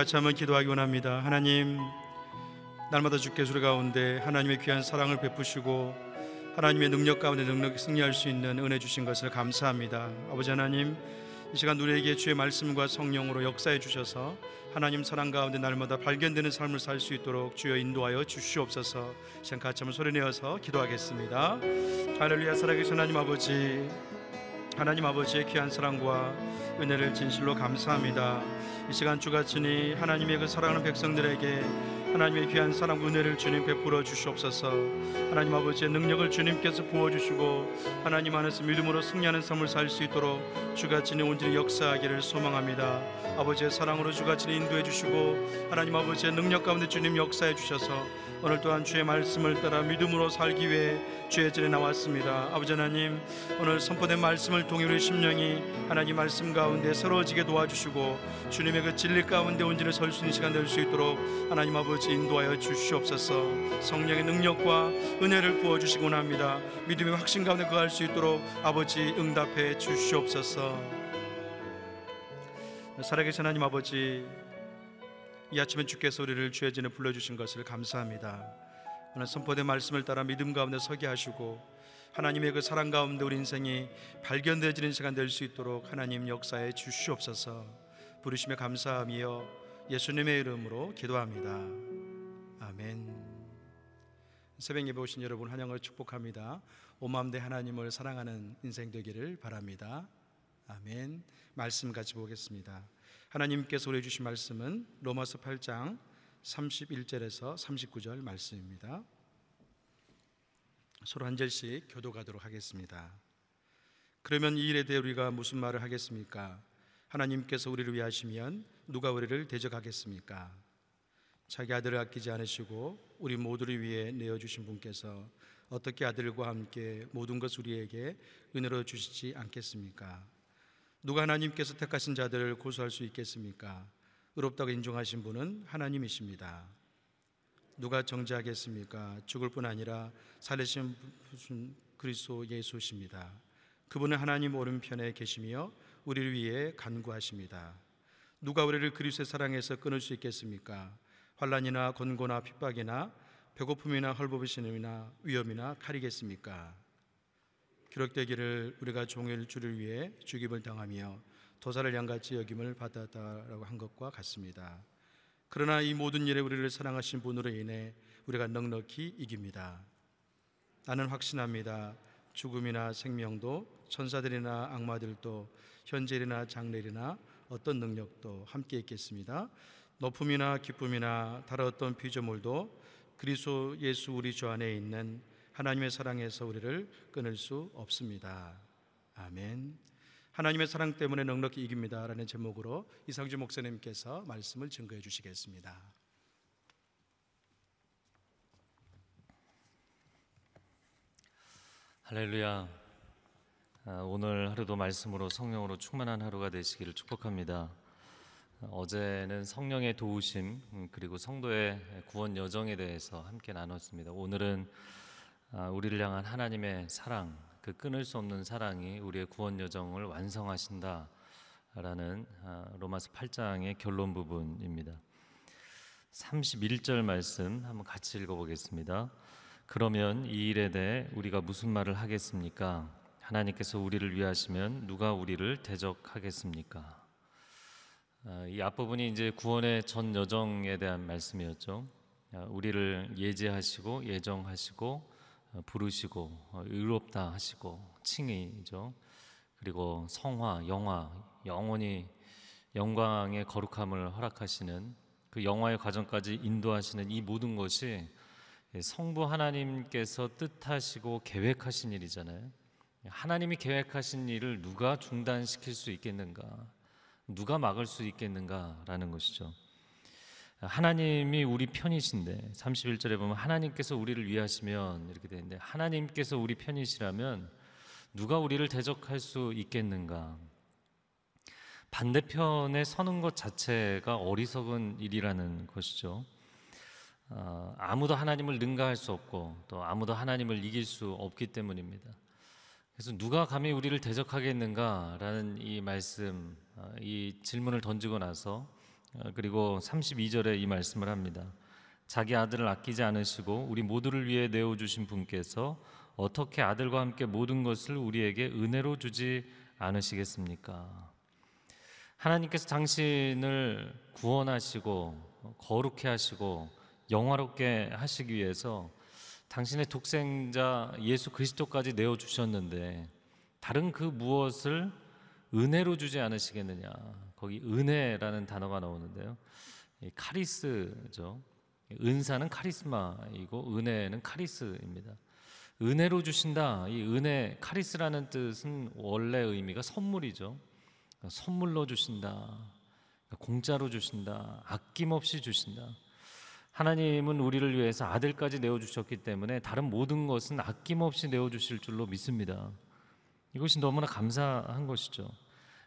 같이 한번 기도하기 원합니다. 하나님, 날마다 주께 주를 가운데 하나님의 귀한 사랑을 베푸시고 하나님의 능력 가운데 능력 승리할 수 있는 은혜 주신 것을 감사합니다. 아버지 하나님, 이 시간 우리에게 주의 말씀과 성령으로 역사해 주셔서 하나님 사랑 가운데 날마다 발견되는 삶을 살 수 있도록 주여 인도하여 주시옵소서. 시간 같이 한번 소리내어서 기도하겠습니다. 할렐루야 살아계신 하나님 아버지 하나님 아버지의 귀한 사랑과 은혜를 진실로 감사합니다. 이 시간 주같으니 하나님의 그 사랑하는 백성들에게 하나님의 귀한 사랑 은혜를 주님 베풀어 주시옵소서 하나님 아버지의 능력을 주님께서 부어주시고 하나님 안에서 믿음으로 승리하는 삶을 살 수 있도록 주같이니 온전히 역사하기를 소망합니다 아버지의 사랑으로 주같이니 인도해 주시고 하나님 아버지의 능력 가운데 주님 역사해 주셔서 오늘 또한 주의 말씀을 따라 믿음으로 살기 위해 주의 전에 나왔습니다. 아버지 하나님 오늘 선포된 말씀을 우리 심령이 하나님 말씀 가운데 새로워지게 도와주시고 주님의 그 진리 가운데 온전히 설 수 있는 시간 될 수 있도록 하나님 아버지 인도하여 주시옵소서 성령의 능력과 은혜를 부어주시곤 합니다. 믿음의 확신 가운데 거할 수 있도록 아버지 응답해 주시옵소서 살아계신 하나님 아버지 이 아침에 주께서 우리를 주의 전에 불러주신 것을 감사합니다. 오늘 선포된 말씀을 따라 믿음 가운데 서게 하시고 하나님의 그 사랑 가운데 우리 인생이 발견되어지는 시간 될 수 있도록 하나님 역사에 주시옵소서 부르심에 감사하며 예수님의 이름으로 기도합니다. 아멘. 새벽 예배 오신 여러분 환영을 축복합니다. 오맘대 하나님을 사랑하는 인생 되기를 바랍니다. 아멘. 말씀 같이 보겠습니다. 하나님께서 우리 주신 말씀은 로마서 8장 31절에서 39절 말씀입니다. 서로 한 절씩 교도가도록 하겠습니다. 그러면 이 일에 대해 우리가 무슨 말을 하겠습니까? 하나님께서 우리를 위하시면 누가 우리를 대적하겠습니까? 자기 아들을 아끼지 않으시고 우리 모두를 위해 내어 주신 분께서 어떻게 아들과 함께 모든 것 우리에게 은혜로 주시지 않겠습니까? 누가 하나님께서 택하신 자들을 고소할 수 있겠습니까? 의롭다고 인정하신 분은 하나님이십니다. 누가 정죄하겠습니까? 죽을 뿐 아니라 살리신 분 그리스도 예수십니다. 그분은 하나님 오른편에 계시며 우리를 위해 간구하십니다. 누가 우리를 그리스도의 사랑에서 끊을 수 있겠습니까? 환란이나 권고나 핍박이나 배고픔이나 헐벗으심이나 위험이나 칼이겠습니까? 기록되기를 우리가 종일 주를 위해 죽임을 당하며 도사를 양같이 여김을 받았다라고 한 것과 같습니다. 그러나 이 모든 일에 우리를 사랑하신 분으로 인해 우리가 넉넉히 이깁니다. 나는 확신합니다. 죽음이나 생명도 천사들이나 악마들도 현재일이나 장래일이나 어떤 능력도 함께 있겠습니다. 높음이나 기쁨이나 다른 어떤 피조물도 그리스도 예수 우리 주 안에 있는 하나님의 사랑에서 우리를 끊을 수 없습니다. 아멘. 하나님의 사랑 때문에 넉넉히 이깁니다라는 제목으로 이상주 목사님께서 말씀을 증거해 주시겠습니다. 할렐루야. 아, 오늘 하루도 말씀으로 성령으로 충만한 하루가 되시기를 축복합니다. 아, 어제는 성령의 도우심 음, 그리고 성도의 구원 여정에 대해서 함께 나눴습니다. 오늘은 아, 우리를 향한 하나님의 사랑, 그 끊을 수 없는 사랑이 우리의 구원 여정을 완성하신다라는 로마서 8장의 결론 부분입니다. 31절 말씀 한번 같이 읽어보겠습니다. 그러면 이 일에 대해 우리가 무슨 말을 하겠습니까? 하나님께서 우리를 위하시면 누가 우리를 대적하겠습니까? 아, 이 앞부분이 이제 구원의 전 여정에 대한 말씀이었죠. 아, 우리를 예제하시고 예정하시고 어, 부르시고 어, 의롭다 하시고 칭의죠. 그리고 성화, 영화, 영원히 영광의 거룩함을 허락하시는 그 영화의 과정까지 인도하시는 이 모든 것이 예, 성부 하나님께서 뜻하시고 계획하신 일이잖아요. 하나님이 계획하신 일을 누가 중단시킬 수 있겠는가? 누가 막을 수 있겠는가라는 것이죠. 하나님이 우리 편이신데 31절에 보면 하나님께서 우리를 위하시면 이렇게 되는데 하나님께서 우리 편이시라면 누가 우리를 대적할 수 있겠는가? 반대편에 서는 것 자체가 어리석은 일이라는 것이죠. 어, 아무도 하나님을 능가할 수 없고 또 아무도 하나님을 이길 수 없기 때문입니다. 그래서 누가 감히 우리를 대적하겠는가라는 이 말씀, 어, 이 질문을 던지고 나서 어, 그리고 32절에 이 말씀을 합니다. 자기 아들을 아끼지 않으시고 우리 모두를 위해 내어 주신 분께서 어떻게 아들과 함께 모든 것을 우리에게 은혜로 주지 않으시겠습니까? 하나님께서 당신을 구원하시고 거룩해 하시고 영화롭게 하시기 위해서 당신의 독생자 예수 그리스도까지 내어 주셨는데 다른 그 무엇을 은혜로 주지 않으시겠느냐? 거기 은혜라는 단어가 나오는데요. 카리스죠. 은사는 카리스마이고 은혜는 카리스입니다. 은혜로 주신다. 이 은혜 카리스라는 뜻은 원래 의미가 선물이죠. 선물로 주신다. 공짜로 주신다. 아낌없이 주신다. 하나님은 우리를 위해서 아들까지 내어주셨기 때문에 다른 모든 것은 아낌없이 내어주실 줄로 믿습니다. 이것이 너무나 감사한 것이죠.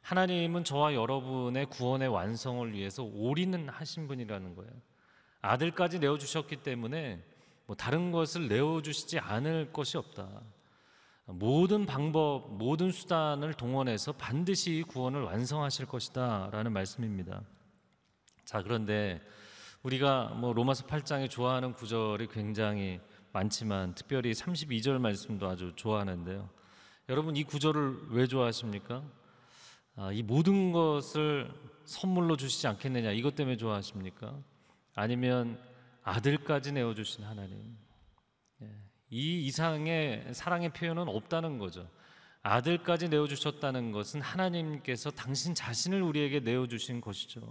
하나님은 저와 여러분의 구원의 완성을 위해서 올인은 하신 분이라는 거예요. 아들까지 내어주셨기 때문에 뭐 다른 것을 내어주시지 않을 것이 없다. 모든 방법, 모든 수단을 동원해서 반드시 구원을 완성하실 것이다. 라는 말씀입니다. 자, 그런데 우리가 뭐 로마서 8장에 좋아하는 구절이 굉장히 많지만 특별히 32절 말씀도 아주 좋아하는데요. 여러분 이 구절을 왜 좋아하십니까? 아, 이 모든 것을 선물로 주시지 않겠느냐 이것 때문에 좋아하십니까? 아니면 아들까지 내어 주신 하나님. 예, 이 이상의 사랑의 표현은 없다는 거죠. 아들까지 내어 주셨다는 것은 하나님께서 당신 자신을 우리에게 내어 주신 것이죠.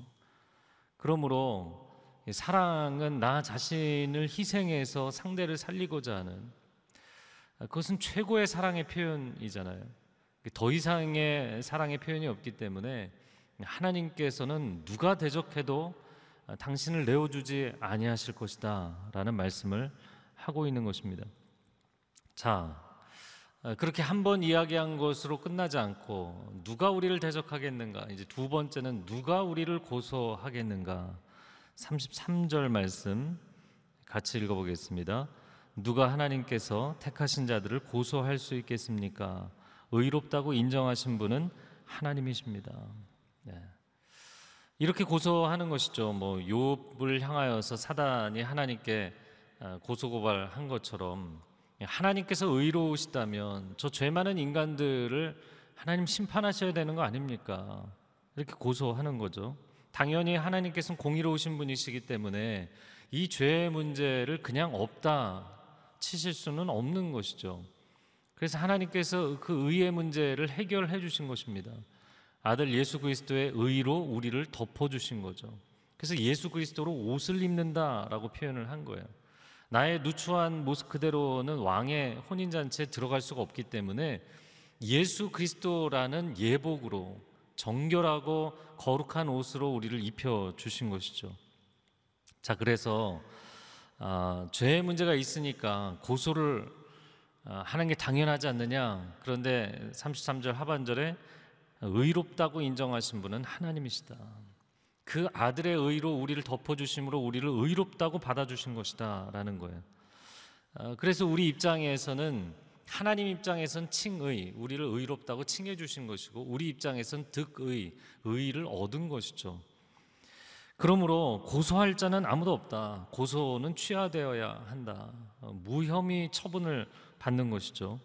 그러므로 사랑은 나 자신을 희생해서 상대를 살리고자 하는 그것은 최고의 사랑의 표현이잖아요. 더 이상의 사랑의 표현이 없기 때문에 하나님께서는 누가 대적해도 당신을 내어주지 아니하실 것이다라는 말씀을 하고 있는 것입니다. 자, 그렇게 한 번 이야기한 것으로 끝나지 않고 누가 우리를 대적하겠는가? 이제 두 번째는 누가 우리를 고소하겠는가? 33절 말씀 같이 읽어보겠습니다. 누가 하나님께서 택하신 자들을 고소할 수 있겠습니까? 의롭다고 인정하신 분은 하나님이십니다. 네. 이렇게 고소하는 것이죠. 뭐 욥을 향하여서 사단이 하나님께 아, 고소 고발한 것처럼 하나님께서 의로우시다면 저 죄 많은 인간들을 하나님 심판하셔야 되는 거 아닙니까? 이렇게 고소하는 거죠. 당연히 하나님께서는 공의로우신 분이시기 때문에 이 죄의 문제를 그냥 없다 치실 수는 없는 것이죠. 그래서 하나님께서 그 의의 문제를 해결해 주신 것입니다. 아들 예수 그리스도의 의로 우리를 덮어 주신 거죠. 그래서 예수 그리스도로 옷을 입는다라고 표현을 한 거예요. 나의 누추한 모습 그대로는 왕의 혼인 잔치에 들어갈 수가 없기 때문에 예수 그리스도라는 예복으로 정결하고 거룩한 옷으로 우리를 입혀 주신 것이죠. 자, 그래서 아, 죄의 문제가 있으니까 고소를 아, 하는 게 당연하지 않느냐. 그런데 33절 하반절에 의롭다고 인정하신 분은 하나님이시다. 그 아들의 의로 우리를 덮어주심으로 우리를 의롭다고 받아주신 것이다 라는 거예요. 아, 그래서 우리 입장에서는 하나님 입장에선 칭의, 우리를 의롭다고 칭해 주신 것이고 우리 입장에선 득의, 의를 얻은 것이죠. 그러므로 고소할 자는 아무도 없다. 고소는 취하되어야 한다. 어, 무혐의 처분을 받는 것이죠.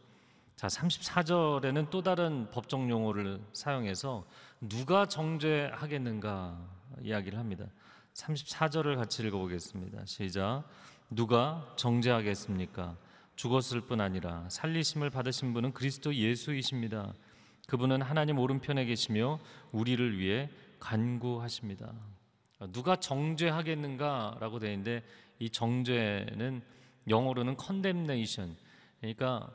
자, 34절에는 또 다른 법정 용어를 사용해서 누가 정죄하겠는가 이야기를 합니다. 34절을 같이 읽어보겠습니다. 시작. 누가 정죄하겠습니까? 죽었을 뿐 아니라 살리심을 받으신 분은 그리스도 예수이십니다. 그분은 하나님 오른편에 계시며 우리를 위해 간구하십니다. 누가 정죄하겠는가라고 되어 있는데 이 정죄는 영어로는 condemnation. 그러니까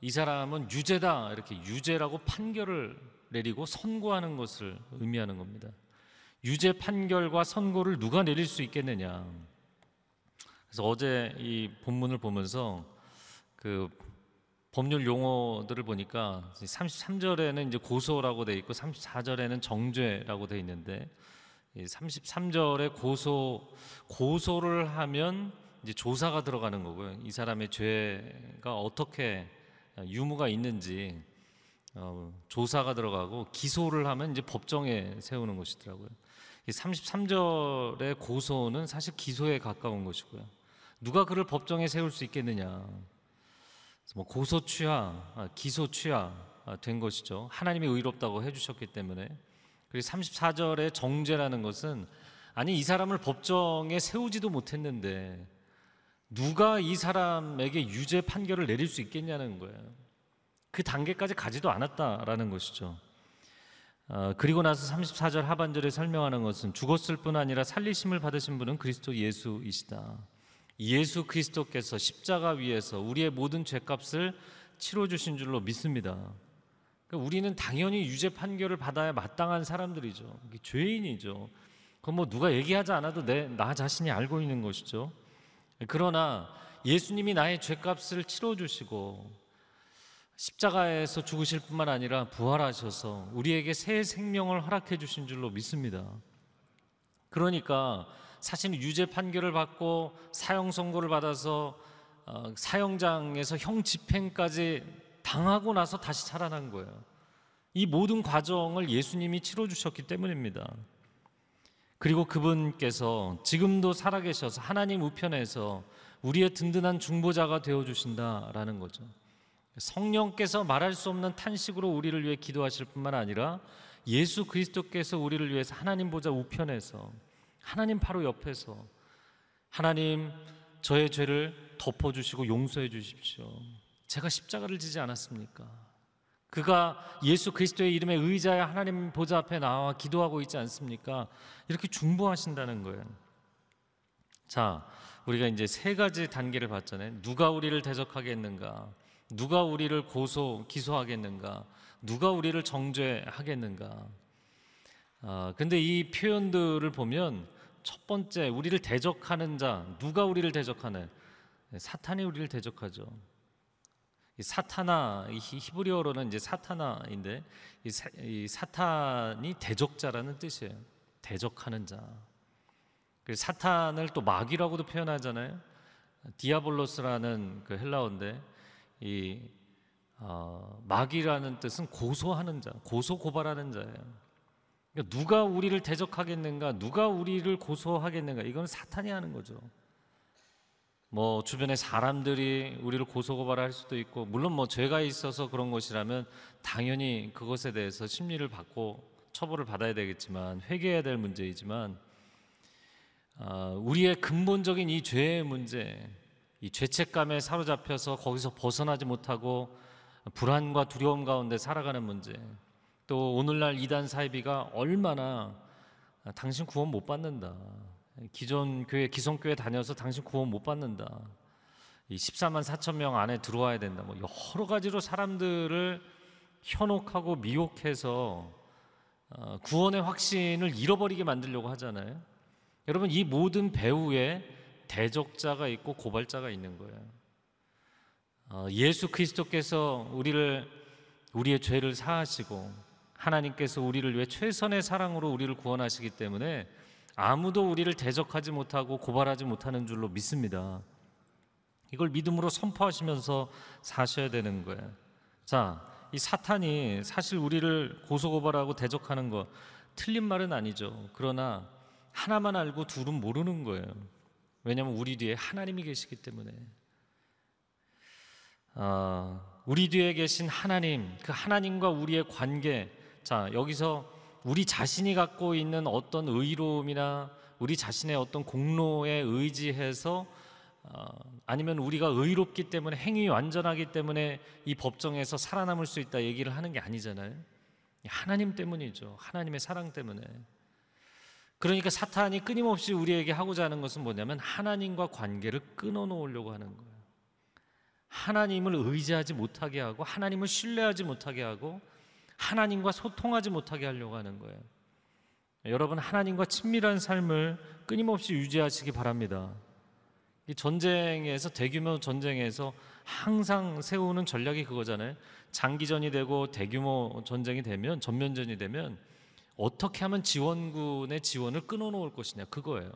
이 사람은 유죄다 이렇게 유죄라고 판결을 내리고 선고하는 것을 의미하는 겁니다. 유죄 판결과 선고를 누가 내릴 수 있겠느냐. 그래서 어제 이 본문을 보면서 그 법률 용어들을 보니까 33절에는 이제 고소라고 돼 있고 34절에는 정죄라고 돼 있는데 33절에 고소 고소를 하면 이제 조사가 들어가는 거고요. 이 사람의 죄가 어떻게 유무가 있는지 어, 조사가 들어가고 기소를 하면 이제 법정에 세우는 것이더라고요. 이 33절의 고소는 사실 기소에 가까운 것이고요. 누가 그를 법정에 세울 수 있겠느냐? 뭐 고소 취하, 아, 기소 취하 아, 된 것이죠. 하나님이 의롭다고 해주셨기 때문에. 그리고 34절의 정죄라는 것은 아니 이 사람을 법정에 세우지도 못했는데 누가 이 사람에게 유죄 판결을 내릴 수 있겠냐는 거예요. 그 단계까지 가지도 않았다라는 것이죠. 어, 그리고 나서 34절 하반절에 설명하는 것은 죽었을 뿐 아니라 살리심을 받으신 분은 그리스도 예수이시다. 예수 그리스도께서 십자가 위에서 우리의 모든 죄값을 치러 주신 줄로 믿습니다. 그러니까 우리는 당연히 유죄 판결을 받아야 마땅한 사람들이죠. 죄인이죠. 그건 뭐 누가 얘기하지 않아도 내 나 자신이 알고 있는 것이죠. 그러나 예수님이 나의 죄값을 치러 주시고 십자가에서 죽으실 뿐만 아니라 부활하셔서 우리에게 새 생명을 허락해 주신 줄로 믿습니다. 그러니까 사실 유죄 판결을 받고 사형 선고를 받아서 어, 사형장에서 형 집행까지 당하고 나서 다시 살아난 거예요. 이 모든 과정을 예수님이 치러 주셨기 때문입니다. 그리고 그분께서 지금도 살아계셔서 하나님 우편에서 우리의 든든한 중보자가 되어 주신다라는 거죠. 성령께서 말할 수 없는 탄식으로 우리를 위해 기도하실 뿐만 아니라 예수 그리스도께서 우리를 위해서 하나님 보좌 우편에서 하나님 바로 옆에서 하나님 저의 죄를 덮어 주시고 용서해 주십시오. 제가 십자가를 지지 않았습니까? 그가 예수 그리스도의 이름에 의자에 하나님 보좌 앞에 나와 기도하고 있지 않습니까? 이렇게 중보하신다는 거예요. 자, 우리가 이제 세 가지 단계를 봤잖아요. 누가 우리를 대적하겠는가? 누가 우리를 고소 기소하겠는가? 누가 우리를 정죄하겠는가? 아, 근데 이 표현들을 보면 첫 번째 우리를 대적하는 자 누가 우리를 대적하는 사탄이 우리를 대적하죠. 이 히브리어로는 이제 사타나인데 이, 사, 이 사탄이 대적자라는 뜻이에요. 대적하는 자. 그래서 사탄을 또 마귀라고도 표현하잖아요. 디아볼로스라는 그 헬라어인데 이 어, 마귀라는 뜻은 고소하는 자, 고소 고발하는 자예요. 그러니까 누가 우리를 대적하겠는가, 누가 우리를 고소하겠는가, 이건 사탄이 하는 거죠. 뭐 주변의 사람들이 우리를 고소고발할 수도 있고 물론 뭐 죄가 있어서 그런 것이라면 당연히 그것에 대해서 심리를 받고 처벌을 받아야 되겠지만 회개해야 될 문제이지만 아, 우리의 근본적인 이 죄의 문제, 이 죄책감에 사로잡혀서 거기서 벗어나지 못하고 불안과 두려움 가운데 살아가는 문제. 또 오늘날 이단 사이비가 얼마나 당신 구원 못 받는다. 기존 교회 기성교회 다녀서 당신 구원 못 받는다. 이 14만 4천 명 안에 들어와야 된다. 뭐 여러 가지로 사람들을 현혹하고 미혹해서 어, 구원의 확신을 잃어버리게 만들려고 하잖아요. 여러분 이 모든 배후에 대적자가 있고 고발자가 있는 거예요. 어, 예수 그리스도께서 우리를 우리의 죄를 사하시고 하나님께서 우리를 위해 최선의 사랑으로 우리를 구원하시기 때문에 아무도 우리를 대적하지 못하고 고발하지 못하는 줄로 믿습니다. 이걸 믿음으로 선포하시면서 사셔야 되는 거예요. 자, 이 사탄이 사실 우리를 고소고발하고 대적하는 거 틀린 말은 아니죠. 그러나 하나만 알고 둘은 모르는 거예요. 왜냐하면 우리 뒤에 하나님이 계시기 때문에. 아, 우리 뒤에 계신 하나님, 그 하나님과 우리의 관계. 자, 여기서 우리 자신이 갖고 있는 어떤 의로움이나 우리 자신의 어떤 공로에 의지해서 어, 아니면 우리가 의롭기 때문에 행위 완전하기 때문에 이 법정에서 살아남을 수 있다 얘기를 하는 게 아니잖아요. 하나님 때문이죠. 하나님의 사랑 때문에. 그러니까 사탄이 끊임없이 우리에게 하고자 하는 것은 뭐냐면 하나님과 관계를 끊어 놓으려고 하는 거예요. 하나님을 의지하지 못하게 하고 하나님을 신뢰하지 못하게 하고 하나님과 소통하지 못하게 하려고 하는 거예요. 여러분 하나님과 친밀한 삶을 끊임없이 유지하시기 바랍니다. 이 전쟁에서 대규모 전쟁에서 항상 세우는 전략이 그거잖아요. 장기전이 되고 대규모 전쟁이 되면 전면전이 되면 어떻게 하면 지원군의 지원을 끊어놓을 것이냐 그거예요.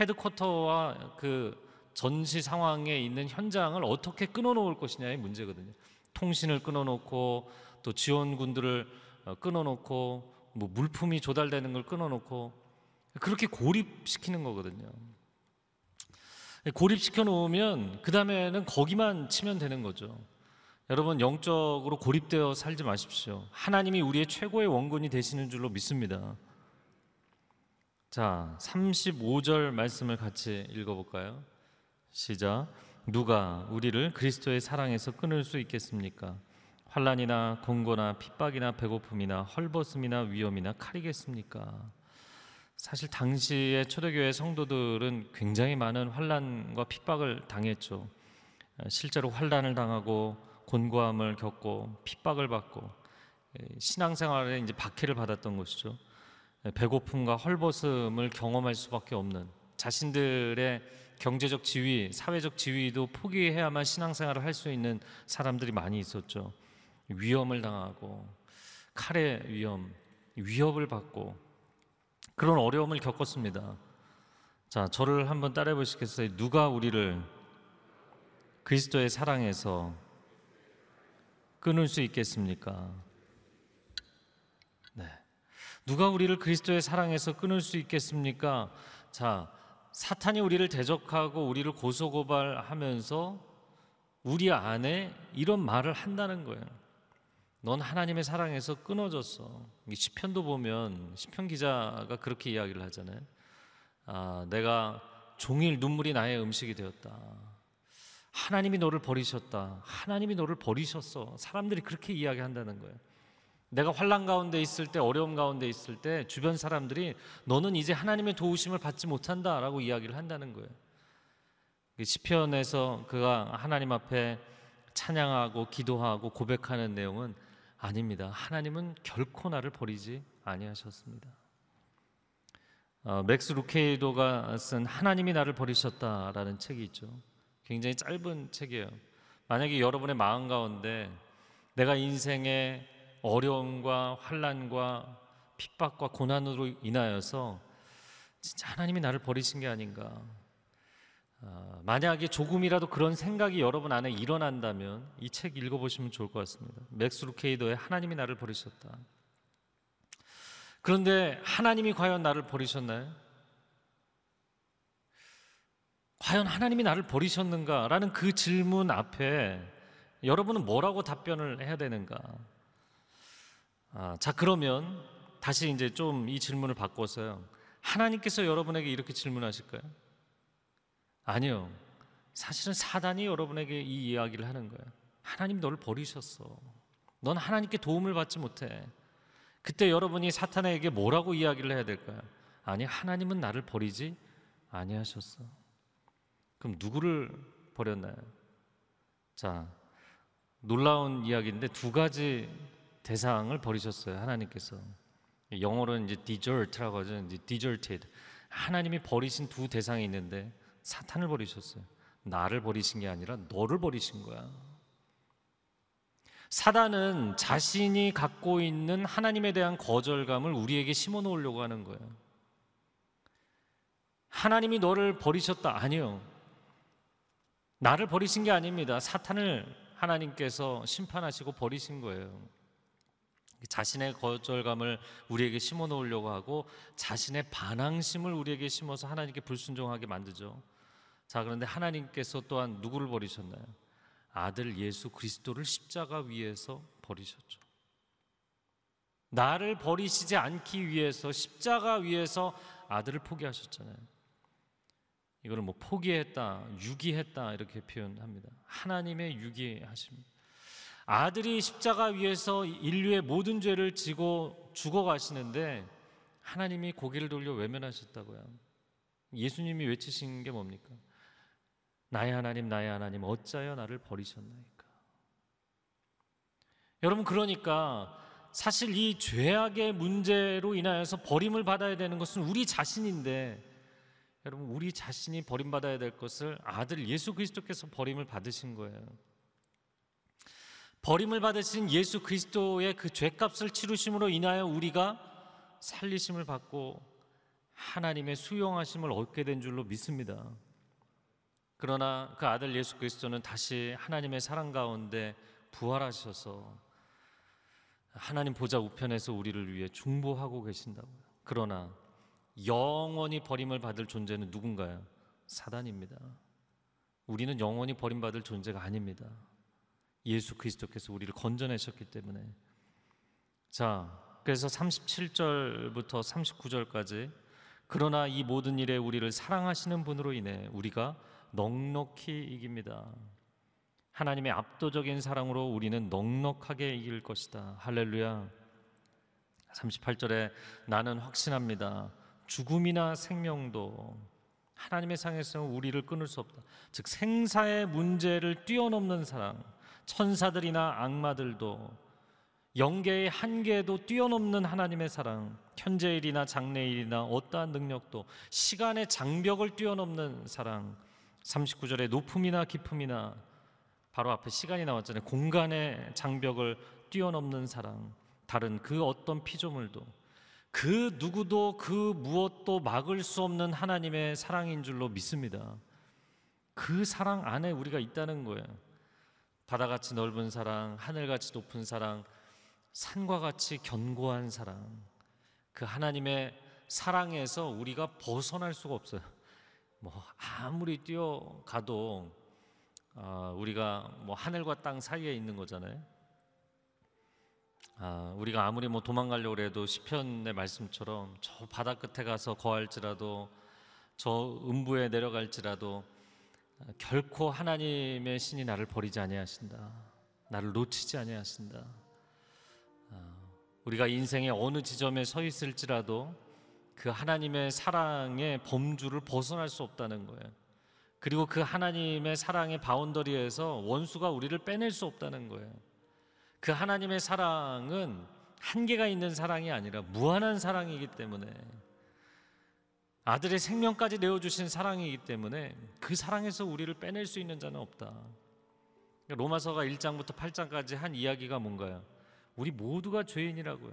헤드쿼터와 그 전시 상황에 있는 현장을 어떻게 끊어놓을 것이냐의 문제거든요. 통신을 끊어놓고 또 지원군들을 어, 끊어놓고 뭐 물품이 조달되는 걸 끊어놓고 그렇게 고립시키는 거거든요. 고립시켜 놓으면 그 다음에는 거기만 치면 되는 거죠. 여러분 영적으로 고립되어 살지 마십시오. 하나님이 우리의 최고의 원군이 되시는 줄로 믿습니다. 자, 35절 말씀을 같이 읽어 볼까요? 시작. 누가 우리를 그리스도의 사랑에서 끊을 수 있겠습니까? 환란이나 공고나 핍박이나 배고픔이나 헐벗음이나 위험이나 칼이겠습니까? 사실 당시의 초대교회 성도들은 굉장히 많은 환란과 핍박을 당했죠. 실제로 환란을 당하고 곤고함을 겪고 핍박을 받고 신앙생활에 이제 박해를 받았던 것이죠. 배고픔과 헐벗음을 경험할 수밖에 없는 자신들의 경제적 지위, 사회적 지위도 포기해야만 신앙생활을 할 수 있는 사람들이 많이 있었죠. 위험을 당하고 칼의 위험, 위협을 받고 그런 어려움을 겪었습니다. 자, 저를 한번 따라해 보시겠어요? 누가 우리를 그리스도의 사랑에서 끊을 수 있겠습니까? 네. 누가 우리를 그리스도의 사랑에서 끊을 수 있겠습니까? 자, 사탄이 우리를 대적하고 우리를 고소고발하면서 우리 안에 이런 말을 한다는 거예요. 넌 하나님의 사랑에서 끊어졌어. 시편도 보면 시편 기자가 그렇게 이야기를 하잖아요. 아, 내가 종일 눈물이 나의 음식이 되었다. 하나님이 너를 버리셨다. 하나님이 너를 버리셨어. 사람들이 그렇게 이야기한다는 거예요. 내가 환란 가운데 있을 때 어려움 가운데 있을 때 주변 사람들이 너는 이제 하나님의 도우심을 받지 못한다라고 이야기를 한다는 거예요. 시편에서 그가 하나님 앞에 찬양하고 기도하고 고백하는 내용은 아닙니다. 하나님은 결코 나를 버리지 아니하셨습니다. 어, 맥스 루케이도가 쓴 하나님이 나를 버리셨다라는 책이 있죠. 굉장히 짧은 책이에요. 만약에 여러분의 마음 가운데 내가 인생의 어려움과 환란과 핍박과 고난으로 인하여서 진짜 하나님이 나를 버리신 게 아닌가. 아, 만약에 조금이라도 그런 생각이 여러분 안에 일어난다면 이 책 읽어보시면 좋을 것 같습니다. 맥스 루케이도의 하나님이 나를 버리셨다. 그런데 하나님이 과연 나를 버리셨나요? 과연 하나님이 나를 버리셨는가라는 그 질문 앞에 여러분은 뭐라고 답변을 해야 되는가? 아, 자 그러면 다시 이제 좀 이 질문을 바꿔서요. 하나님께서 여러분에게 이렇게 질문하실까요? 아니요. 사실은 사단이 여러분에게 이 이야기를 하는 거예요. 하나님 너를 버리셨어. 넌 하나님께 도움을 받지 못해. 그때 여러분이 사탄에게 뭐라고 이야기를 해야 될까요? 아니 하나님은 나를 버리지 아니하셨어. 그럼 누구를 버렸나요? 자 놀라운 이야기인데 두 가지 대상을 버리셨어요 하나님께서 영어로는 이제 desert라고 하죠. 이제 deserted 하나님이 버리신 두 대상이 있는데 사탄을 버리셨어요. 나를 버리신 게 아니라 너를 버리신 거야. 사단은 자신이 갖고 있는 하나님에 대한 거절감을 우리에게 심어 놓으려고 하는 거예요. 하나님이 너를 버리셨다. 아니요. 나를 버리신 게 아닙니다. 사탄을 하나님께서 심판하시고 버리신 거예요. 자신의 거절감을 우리에게 심어 놓으려고 하고 자신의 반항심을 우리에게 심어서 하나님께 불순종하게 만들죠. 자, 그런데 하나님께서 또한 누구를 버리셨나요? 아들 예수 그리스도를 십자가 위에서 버리셨죠. 나를 버리시지 않기 위해서 십자가 위에서 아들을 포기하셨잖아요. 이거를 뭐 포기했다, 유기했다 이렇게 표현합니다. 하나님의 유기하심. 아들이 십자가 위에서 인류의 모든 죄를 지고 죽어 가시는데 하나님이 고개를 돌려 외면하셨다고요. 예수님이 외치신 게 뭡니까? 나의 하나님, 나의 하나님, 어찌하여 나를 버리셨나이까? 여러분, 그러니까 사실 이 죄악의 문제로 인하여서 버림을 받아야 되는 것은 우리 자신인데, 여러분, 우리 자신이 버림받아야 될 것을 아들 예수 그리스도께서 버림을 받으신 거예요. 버림을 받으신 예수 그리스도의 그 죄값을 치르심으로 인하여 우리가 살리심을 받고 하나님의 수용하심을 얻게 된 줄로 믿습니다. 그러나 그 아들 예수 그리스도는 다시 하나님의 사랑 가운데 부활하셔서 하나님 보좌 우편에서 우리를 위해 중보하고 계신다고요. 그러나 영원히 버림을 받을 존재는 누군가요? 사단입니다. 우리는 영원히 버림받을 존재가 아닙니다. 예수 그리스도께서 우리를 건져내셨기 때문에 자 그래서 37절부터 39절까지 그러나 이 모든 일에 우리를 사랑하시는 분으로 인해 우리가 넉넉히 이깁니다. 하나님의 압도적인 사랑으로 우리는 넉넉하게 이길 것이다. 할렐루야. 38절에 나는 확신합니다. 죽음이나 생명도 하나님의 상에서 우리를 끊을 수 없다. 즉 생사의 문제를 뛰어넘는 사랑, 천사들이나 악마들도 영계의 한계도 뛰어넘는 하나님의 사랑, 현재일이나 장래일이나 어떠한 능력도 시간의 장벽을 뛰어넘는 사랑, 39절에 높음이나 깊음이나 바로 앞에 시간이 나왔잖아요. 공간의 장벽을 뛰어넘는 사랑, 다른 그 어떤 피조물도 그 누구도 그 무엇도 막을 수 없는 하나님의 사랑인 줄로 믿습니다. 그 사랑 안에 우리가 있다는 거예요. 바다같이 넓은 사랑, 하늘같이 높은 사랑, 산과 같이 견고한 사랑. 그 하나님의 사랑에서 우리가 벗어날 수가 없어요. 뭐 아무리 뛰어가도 아, 우리가 뭐 하늘과 땅 사이에 있는 거잖아요. 아, 우리가 아무리 뭐 도망가려고 해도 시편의 말씀처럼 저 바다 끝에 가서 거할지라도 저 음부에 내려갈지라도 결코 하나님의 신이 나를 버리지 아니하신다. 나를 놓치지 아니하신다. 아, 우리가 인생의 어느 지점에 서 있을지라도 그 하나님의 사랑의 범주를 벗어날 수 없다는 거예요. 그리고 그 하나님의 사랑의 바운더리에서 원수가 우리를 빼낼 수 없다는 거예요. 그 하나님의 사랑은 한계가 있는 사랑이 아니라 무한한 사랑이기 때문에 아들의 생명까지 내어주신 사랑이기 때문에 그 사랑에서 우리를 빼낼 수 있는 자는 없다. 로마서가 1장부터 8장까지 한 이야기가 뭔가요? 우리 모두가 죄인이라고요.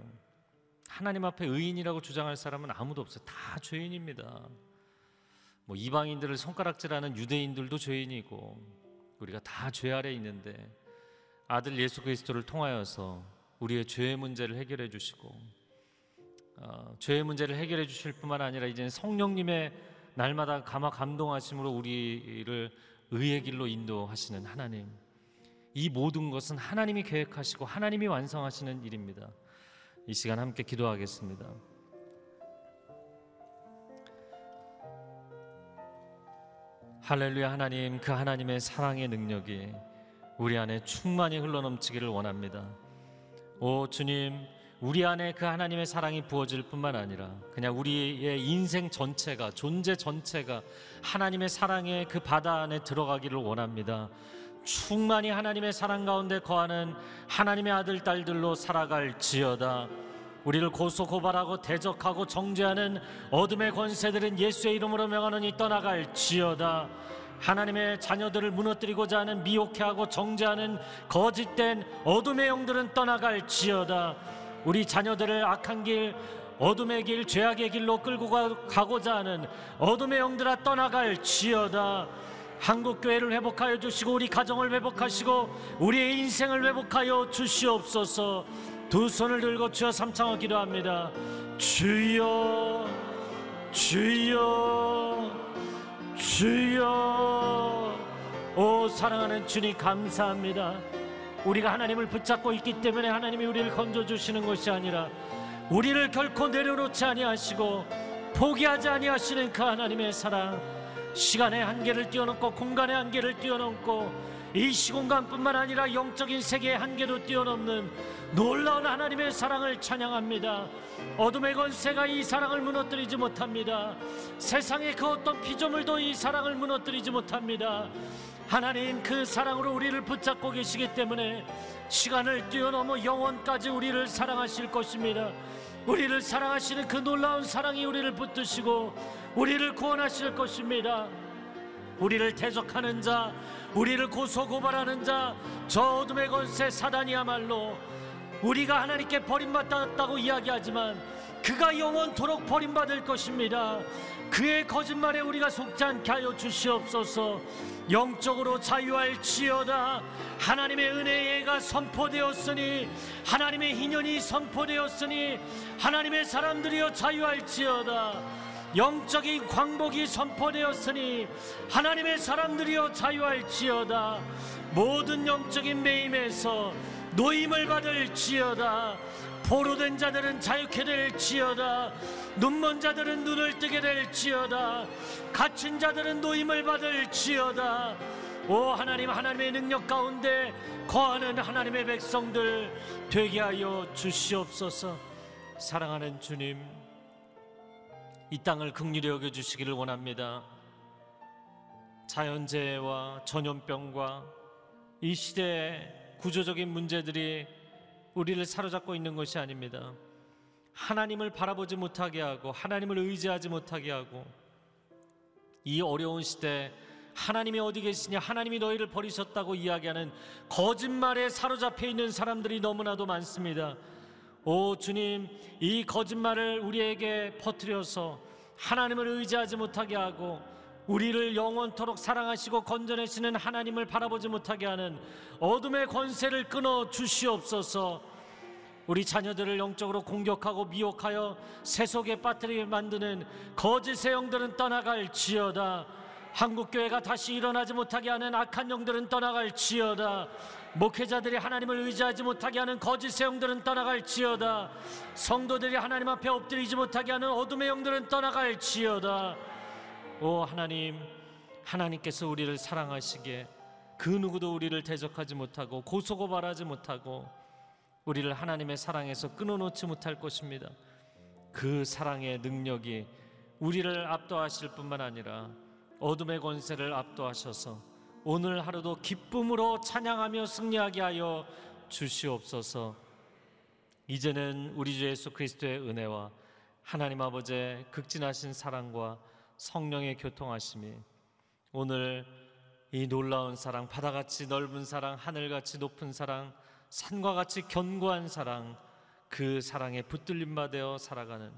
하나님 앞에 의인이라고 주장할 사람은 아무도 없어요. 다 죄인입니다. 뭐 이방인들을 손가락질하는 유대인들도 죄인이고 우리가 다 죄 아래 있는데 아들 예수 그리스도를 통하여서 우리의 죄의 문제를 해결해 주시고 어, 죄의 문제를 해결해 주실 뿐만 아니라 이제 성령님의 날마다 감화 감동하심으로 우리를 의의 길로 인도하시는 하나님. 이 모든 것은 하나님이 계획하시고 하나님이 완성하시는 일입니다. 이 시간 함께 기도하겠습니다. 할렐루야 하나님 그 하나님의 사랑의 능력이 우리 안에 충만히 흘러넘치기를 원합니다. 오 주님 우리 안에 그 하나님의 사랑이 부어질 뿐만 아니라 그냥 우리의 인생 전체가 존재 전체가 하나님의 사랑의 그 바다 안에 들어가기를 원합니다. 충만히 하나님의 사랑 가운데 거하는 하나님의 아들 딸들로 살아갈 지어다. 우리를 고소 고발하고 대적하고 정죄하는 어둠의 권세들은 예수의 이름으로 명하노니 떠나갈 지어다. 하나님의 자녀들을 무너뜨리고자 하는 미혹해하고 정죄하는 거짓된 어둠의 영들은 떠나갈 지어다. 우리 자녀들을 악한 길, 어둠의 길, 죄악의 길로 끌고 가- 가고자 하는 어둠의 영들아 떠나갈 지어다. 한국 교회를 회복하여 주시고 우리 가정을 회복하시고 우리의 인생을 회복하여 주시옵소서. 두 손을 들고 주여 삼창을 기도합니다. 주여, 주여, 주여. 오 사랑하는 주님 감사합니다. 우리가 하나님을 붙잡고 있기 때문에 하나님이 우리를 건져 주시는 것이 아니라 우리를 결코 내려놓지 아니하시고 포기하지 아니하시는 그 하나님의 사랑 시간의 한계를 뛰어넘고 공간의 한계를 뛰어넘고 이 시공간뿐만 아니라 영적인 세계의 한계도 뛰어넘는 놀라운 하나님의 사랑을 찬양합니다. 어둠의 권세가 이 사랑을 무너뜨리지 못합니다. 세상의 그 어떤 피조물도 이 사랑을 무너뜨리지 못합니다. 하나님 그 사랑으로 우리를 붙잡고 계시기 때문에 시간을 뛰어넘어 영원까지 우리를 사랑하실 것입니다. 우리를 사랑하시는 그 놀라운 사랑이 우리를 붙드시고 우리를 구원하실 것입니다. 우리를 대적하는 자, 우리를 고소 고발하는 자, 저 어둠의 권세 사단이야말로 우리가 하나님께 버림받았다고 이야기하지만 그가 영원토록 버림받을 것입니다. 그의 거짓말에 우리가 속지 않게 하여 주시옵소서. 영적으로 자유할 지어다. 하나님의 은혜가 선포되었으니 하나님의 희년이 선포되었으니 하나님의 사람들이여 자유할 지어다. 영적인 광복이 선포되었으니 하나님의 사람들이여 자유할지어다 모든 영적인 매임에서 노임을 받을 지어다 포로된 자들은 자유케 될 지어다. 눈먼 자들은 눈을 뜨게 될 지어다. 갇힌 자들은 노임을 받을 지어다. 오 하나님 하나님의 능력 가운데 거하는 하나님의 백성들 되게 하여 주시옵소서. 사랑하는 주님 이 땅을 극률히 여겨 주시기를 원합니다. 자연재해와 전염병과 이 시대의 구조적인 문제들이 우리를 사로잡고 있는 것이 아닙니다. 하나님을 바라보지 못하게 하고 하나님을 의지하지 못하게 하고 이 어려운 시대 하나님이 어디 계시냐 하나님이 너희를 버리셨다고 이야기하는 거짓말에 사로잡혀 있는 사람들이 너무나도 많습니다. 오 주님 이 거짓말을 우리에게 퍼뜨려서 하나님을 의지하지 못하게 하고 우리를 영원토록 사랑하시고 건져내시는 하나님을 바라보지 못하게 하는 어둠의 권세를 끊어 주시옵소서. 우리 자녀들을 영적으로 공격하고 미혹하여 세속에 빠뜨리게 만드는 거짓의 영들은 떠나갈 지어다. 한국 교회가 다시 일어나지 못하게 하는 악한 영들은 떠나갈 지어다. 목회자들이 하나님을 의지하지 못하게 하는 거짓의 영들은 떠나갈 지어다. 성도들이 하나님 앞에 엎드리지 못하게 하는 어둠의 영들은 떠나갈 지어다. 오 하나님, 하나님께서 우리를 사랑하시기에 그 누구도 우리를 대적하지 못하고 고소고발하지 못하고 우리를 하나님의 사랑에서 끊어놓지 못할 것입니다. 그 사랑의 능력이 우리를 압도하실 뿐만 아니라 어둠의 권세를 압도하셔서 오늘 하루도 기쁨으로 찬양하며 승리하게 하여 주시옵소서. 이제는 우리 주 예수 그리스도의 은혜와 하나님 아버지의 극진하신 사랑과 성령의 교통하심이 오늘 이 놀라운 사랑, 바다같이 넓은 사랑, 하늘같이 높은 사랑, 산과 같이 견고한 사랑, 그 사랑에 붙들림 받아 살아가는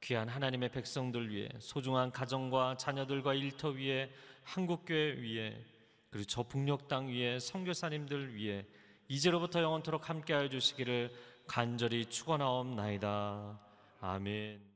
귀한 하나님의 백성들 위해 소중한 가정과 자녀들과 일터 위에 한국교회 위에 그리고 저 북녘 땅 위에 선교사님들 위해 이제로부터 영원토록 함께하여 주시기를 간절히 축원하옵나이다. 아멘.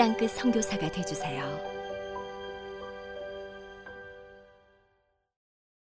땅끝 선교사가 되주세요.